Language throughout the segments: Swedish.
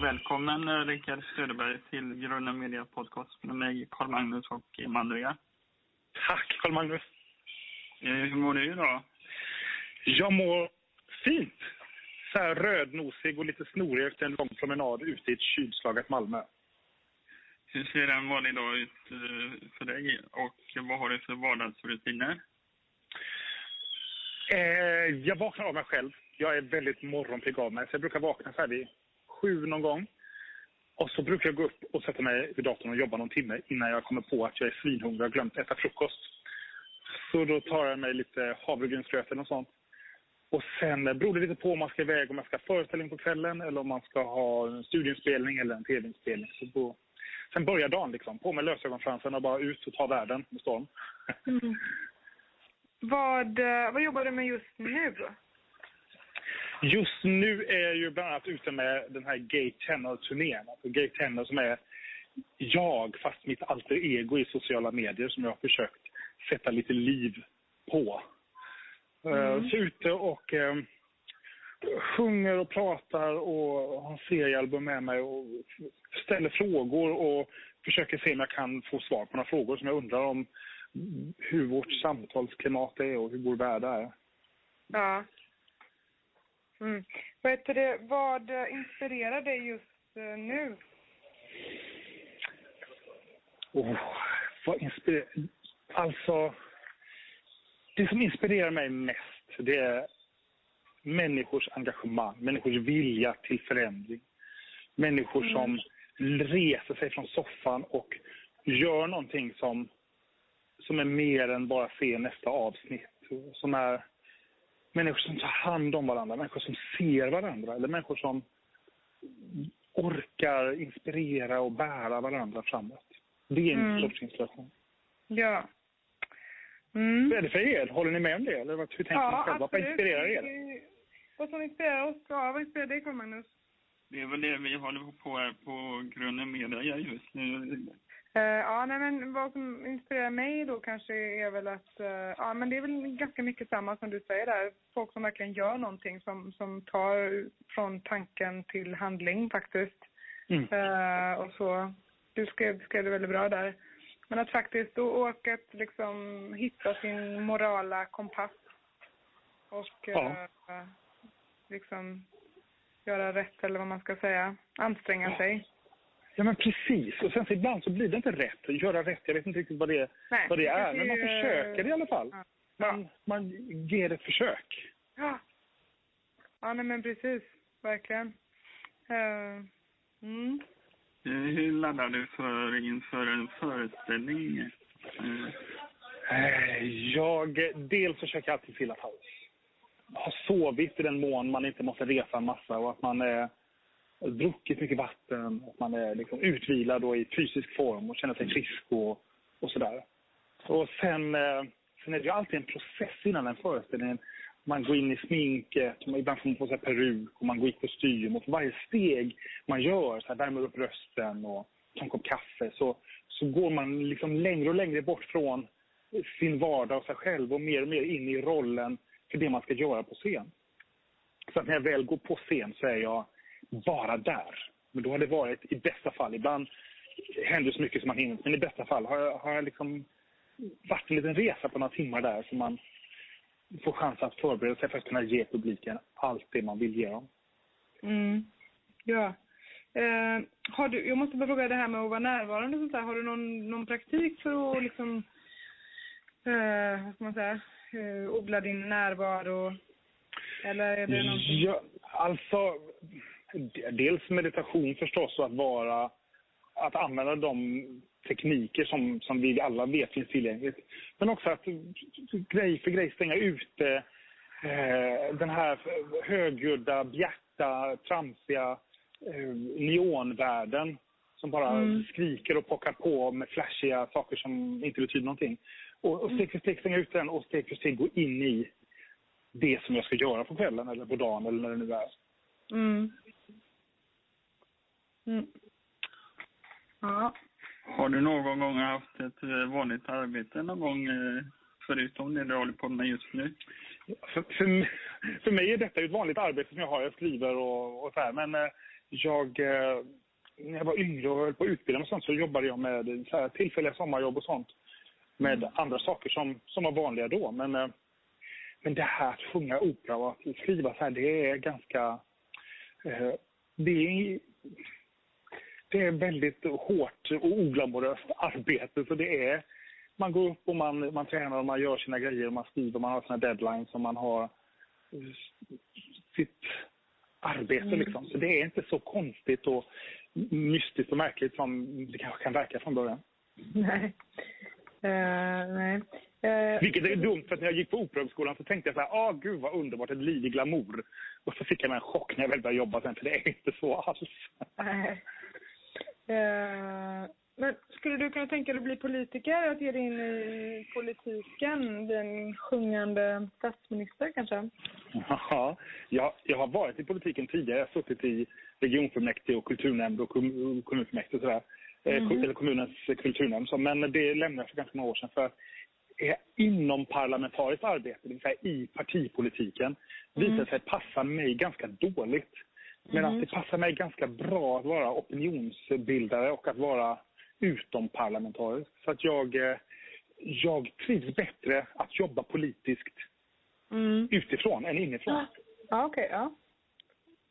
Välkommen eh, Rickard Söderberg till Gröna Media Podcast med mig, Karl-Magnus och Emanuel. Tack Karl-Magnus. Eh, Hur mår du idag? Jag mår fint. Så här rödnosig och lite snorig efter en lång promenad ute i ett kylslaget Malmö. Hur ser en vanlig dag ut eh, för dig och vad har du för vardagsrutiner? Eh, jag vaknar av mig själv. Jag är väldigt morgonpigg av mig, så jag brukar vakna så här vid sju någon gång. Och så brukar jag gå upp och sätta mig vid datorn och jobba någon timme innan jag kommer på att jag är svinhungrig och har glömt äta frukost. Så då tar jag mig lite havregrynsgröt och sånt. Och sen beror det lite på om man ska iväg, om man ska ha föreställning på kvällen eller om man ska ha en studieinspelning eller en tv-inspelning. Så då, sen börjar dagen liksom. På med lösögonfransen och bara ut och ta världen med storm. Mm. Vad, eh, vad jobbar du med just nu? Just nu är jag ju bland annat ute med den här Gay Tenor-turnén. Alltså Gay Tenor som är jag, fast mitt alter ego i sociala medier som jag har försökt sätta lite liv på. Eh, Mm. Så ute och eh, sjunger och pratar och har en seriealbum med mig och ställer frågor och försöker se om jag kan få svar på några frågor som jag undrar om hur vårt samtalsklimat är och hur vår värld är. Ja. Mm. Vad, heter det, vad eh, inspirerar dig just eh, nu? Oh, vad inspirerar... Alltså, det som inspirerar mig mest det är människors engagemang, människors vilja till förändring. Människor Mm. som reser sig från soffan och gör någonting som, som är mer än bara se nästa avsnitt. Som är människor som tar hand om varandra, människor som ser varandra eller människor som orkar inspirera och bära varandra framåt. Det är en Mm. sorts inspiration. Ja. Mm. Vad är det för er? Håller ni med om det? Eller vad- hur tänker ni själva? Vad inspirerar er? Det- Vad som inspirerar oss? Ja, vad inspirerar dig, Carl-Magnus? Det är väl det vi håller på här på Gröna Media just nu. Eh, ja, nej, men vad som inspirerar mig då kanske är väl att, eh, ja men det är väl ganska mycket samma som du säger där. Folk som verkligen gör någonting som, som tar från tanken till handling faktiskt. Mm. Eh, och så, du skrev, skrev det väldigt bra där. Men att faktiskt då åka att liksom hitta sin morala kompass. Och Ja. liksom göra rätt eller vad man ska säga. Anstränga sig. Ja men precis. Och sen så ibland så blir det inte rätt. Att göra rätt, jag vet inte riktigt vad det, Nej, vad det är. Men man försöker i alla fall. Ja. Man, man ger ett försök. Ja. Ja, nej men precis. Verkligen. Eh, mm. Eh, Hur laddar du för inför en föreställning? Eh, Eh, Jag, dels försöker jag alltid till att ha, ha sovit i den mån man inte måste resa en massa och att man är druckit mycket vatten, och man är liksom utvilad och i fysisk form och känner sig frisk och, och sådär. Och sen, eh, sen är det ju alltid en process innan en föreställning. Man går in i sminket, ibland får man på sig peruk och man går i kostym och för varje steg man gör, så här, värmer upp rösten och tar en kopp kaffe, så, så går man liksom längre och längre bort från sin vardag och sig själv och mer och mer in i rollen för det man ska göra på scen. Så att när jag väl går på scen så är jag bara där. Men då har det varit i bästa fall, ibland händer så mycket som man hinner, men i bästa fall har jag, har jag liksom varit en liten resa på några timmar där så man får chans att förbereda sig för att kunna ge publiken allt det man vill ge dem. Mm. Ja. Eh, har du, jag måste bara fråga det här med att vara närvarande och sånt där. Har du någon, någon praktik för att liksom, eh, vad ska man säga, eh, odla din närvaro? Eller är det någonting? Ja, alltså, dels meditation förstås och att vara, att använda de tekniker som, som vi alla vet finns tillgängligt. Men också att grej för grej stänga ute eh, den här högljudda, bjärta, tramsiga eh, neonvärlden som bara Mm. skriker och pockar på med flashiga saker som inte betyder någonting. Och, och steg för steg stänga ut den och steg för steg gå in i det som jag ska göra på kvällen eller på dagen eller när det nu är. Mm. Ja. Har du någon gång haft ett eh, vanligt arbete någon gång eh, förutom det du håller på med just nu? För, för, för mig är detta ett vanligt arbete som jag har. Jag skriver och, och så här. Men eh, jag, när jag var yngre och höll på att utbilda mig och sånt så jobbade jag med så här, tillfälliga sommarjobb och sånt. Med Mm. andra saker som, som var vanliga då. Men, men det här att sjunga opera och att skriva så här, det är ganska... Det är det är väldigt hårt och oglamoröst arbete. Så det är, man går upp och man, man tränar och man gör sina grejer och man skriver och man har sina deadlines och man har sitt arbete. Mm. Liksom. Så det är inte så konstigt och mystiskt och märkligt som det kanske kan verka från början. Nej. Eh, nej. Eh, Vilket är dumt, för när jag gick på Operahögskolan så tänkte jag så här, ah gud vad underbart, ett liv i glamour. Och så fick jag en chock när jag väl började jobba sen, för det är inte så alls. nej. Eh, men skulle du kunna tänka dig att bli politiker? Att ge dig in i politiken? Bli en sjungande statsminister kanske? Ja, jag, jag har varit i politiken tidigare. Jag har suttit i regionfullmäktige och kulturnämnd och kom- kommunfullmäktige och sådär. Mhm. Eller kommunens kulturnämnd. Men det lämnade jag för ganska många år sedan. För eh, inom parlamentariskt arbete, det vill säga i partipolitiken, Mm. visar sig passa mig ganska dåligt. Medan Mhm. det passar mig ganska bra att vara opinionsbildare och att vara utomparlamentarisk. Så att jag, eh, jag trivs bättre att jobba politiskt Mm. utifrån än inifrån. Ja, ja okej. ja.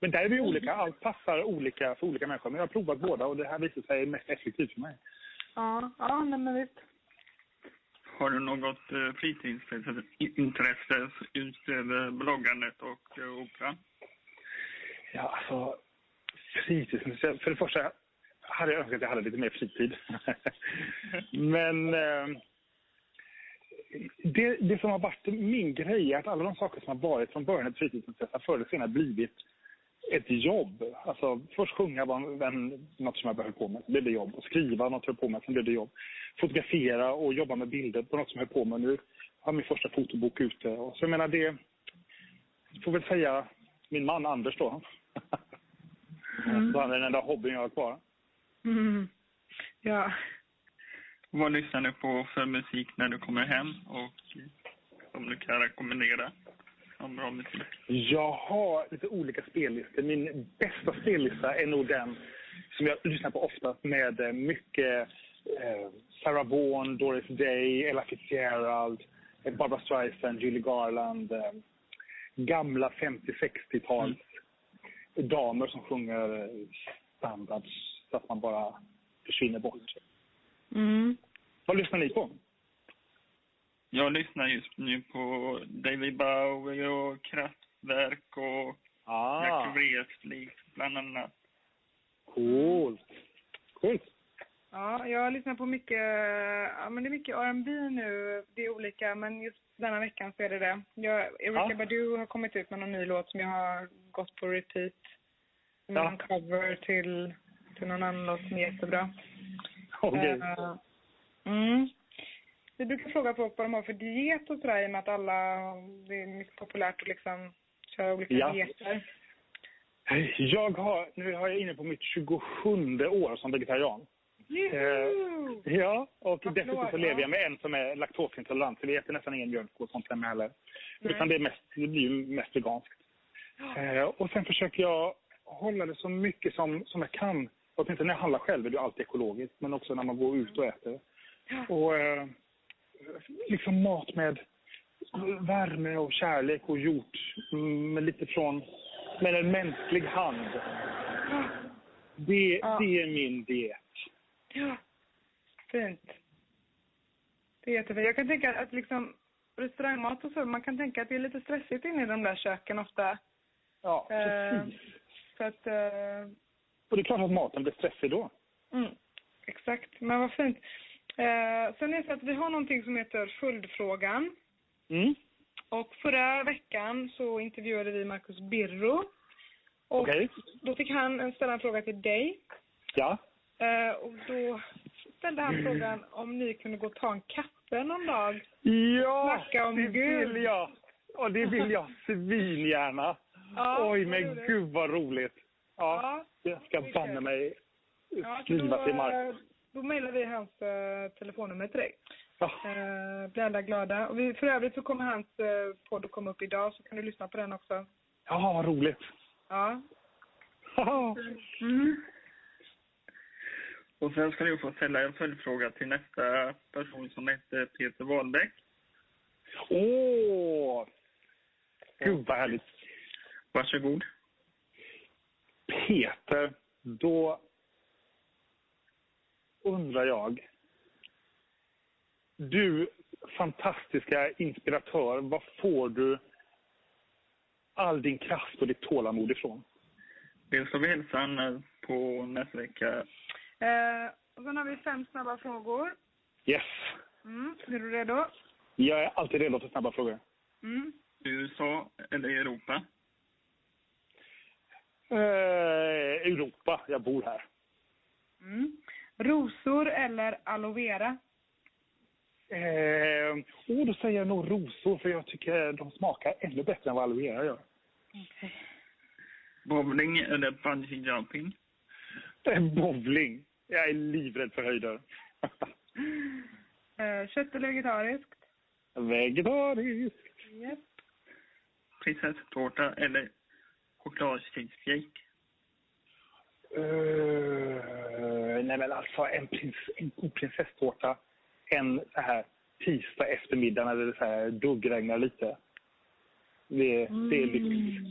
Men där är vi olika. Allt passar olika för olika människor. Men jag har provat båda och det här visar sig mest effektivt för mig. Ja, ja nej, men visst. Har du något eh, fritidsintresse intresse utöver bloggandet och eh, opera? Ja, alltså fritidsintresse. För det första hade jag önskat att jag hade lite mer fritid. Men eh, det, det som har varit min grej är att alla de saker som har varit från början ett fritidsintresse har förr eller senare blivit ett jobb. Alltså först sjunga var en, något som jag höll på med, sen blev det jobb. Och skriva något jag höll på med, sen blev det jobb. Fotografera och jobba med bilder på något som jag höll på med. Nu har jag min första fotobok ute. Och så jag menar det, får väl säga min man Anders då. Mm. Så han är den enda hobbyn jag har kvar. Mm. Ja. Vad lyssnar du på för musik när du kommer hem och som du kan rekommendera som bra musik? Jag har lite olika spellistor. Min bästa spellista är nog den som jag lyssnar på ofta med eh, mycket eh, Sarah Vaughan, Doris Day, Ella Fitzgerald, eh, Barbra Streisand, Julie Garland. Eh, gamla 50-60-tals damer som sjunger standards så att man bara försvinner bort. Mm. Vad lyssnar ni på? Jag lyssnar just nu på David Bowie och Kraftwerk och Ah, Jack Vreeswijk bland annat. coolt. Coolt. Ja, jag lyssnar på mycket, ja men det är mycket R&B nu. Det är olika, men just denna veckan så är det det. Jag, Erykah Ja. Badu har kommit ut med någon ny låt som jag har gått på repeat. Som Ja. är en cover till, till någon annan låt som är jättebra. Okej. Eh, mm. Vi brukar fråga folk vad de har för diet och sådär i och med att alla, det är mycket populärt att liksom köra olika Ja. dieter. Jag har, nu har jag inne på mitt 27 år som vegetarian. Juhu! Ja, och Vad dessutom så lever ja. jag med en som är laktosintolerant. Så vi äter nästan ingen mjölk och sånt hemma heller. Nej. Utan det, är mest, det blir ju mest veganskt. Eh, och sen försöker jag hålla det så mycket som, som jag kan. Åtminstone när jag handlar själv är det alltid ekologiskt. Men också när man går ut och äter. Ja. Och eh, liksom mat med värme och kärlek och gjort mm, med lite från med en mänsklig hand. Det, Ja. det är min diet. Ja, fint. Det är jättefint. Jag kan tänka att liksom restaurangmat och så, man kan tänka att det är lite stressigt inne i de där köken ofta. Ja, Eh, precis. Så att, eh, Och det är klart att maten blir stressig då. mm, exakt. Men vad fint. Eh, sen är det så att vi har någonting som heter följdfrågan. Mm. Och förra veckan så intervjuade vi Marcus Birro. Och Okej. då fick han ställa en fråga till dig. Ja. Eh, och då ställde han frågan om ni kunde gå och ta en kaffe någon dag. Ja, Snacka om det Gud. vill jag. Och det vill jag svingärna. Ja, Oj, men roligt. gud vad roligt. Ja, Ja, jag ska det är banne kul. mig ja så skriva då, till Marcus. eh, då mejlar vi hans eh, telefonnummer till dig. Ja. Eh, blir alla glada. Och vi, för övrigt så kommer hans eh, podd att komma upp idag så kan du lyssna på den också. ja, vad roligt. Ja. Mm. Och sen ska du få ställa en följdfråga till nästa person som heter Peter Wahlbeck. Åh! Gud vad härligt. Varsågod. Peter, då undrar jag. Du fantastiska inspiratör, var får du all din kraft och ditt tålamod ifrån? Dels ska vi hälsa Anna på nästa vecka. Eh, och sen har vi fem snabba frågor. Yes, Mm. Är du redo? jag är alltid redo för snabba frågor. Mm. USA eller Europa? Eh, Europa, jag bor här. Mm. Rosor eller aloe vera? Eh, oh, då säger jag nog rosor, för jag tycker de smakar ännu bättre än vad aloe vera gör. Bowling eller bungee jumping? Eh, bowling. Jag är livrädd för höjder. Eh, kött eller vegetariskt? Vegetarisk. Yep. Prinsesstårta eller chokladcheesecake? Uh, nej men alltså en, prins, en god prinsesstårta en så här tisdag eftermiddag när det så här duggregnar lite. Det, det är lyxigt.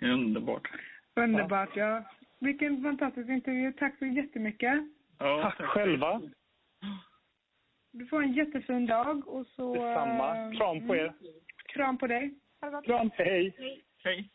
Underbart. Underbart, ja. Vilken fantastisk intervju. Tack så jättemycket. Ja, Tack själva. Du får en jättefin dag och så... Detsamma. eh, Kram på er. Kram på dig. Kram, hej. Hej.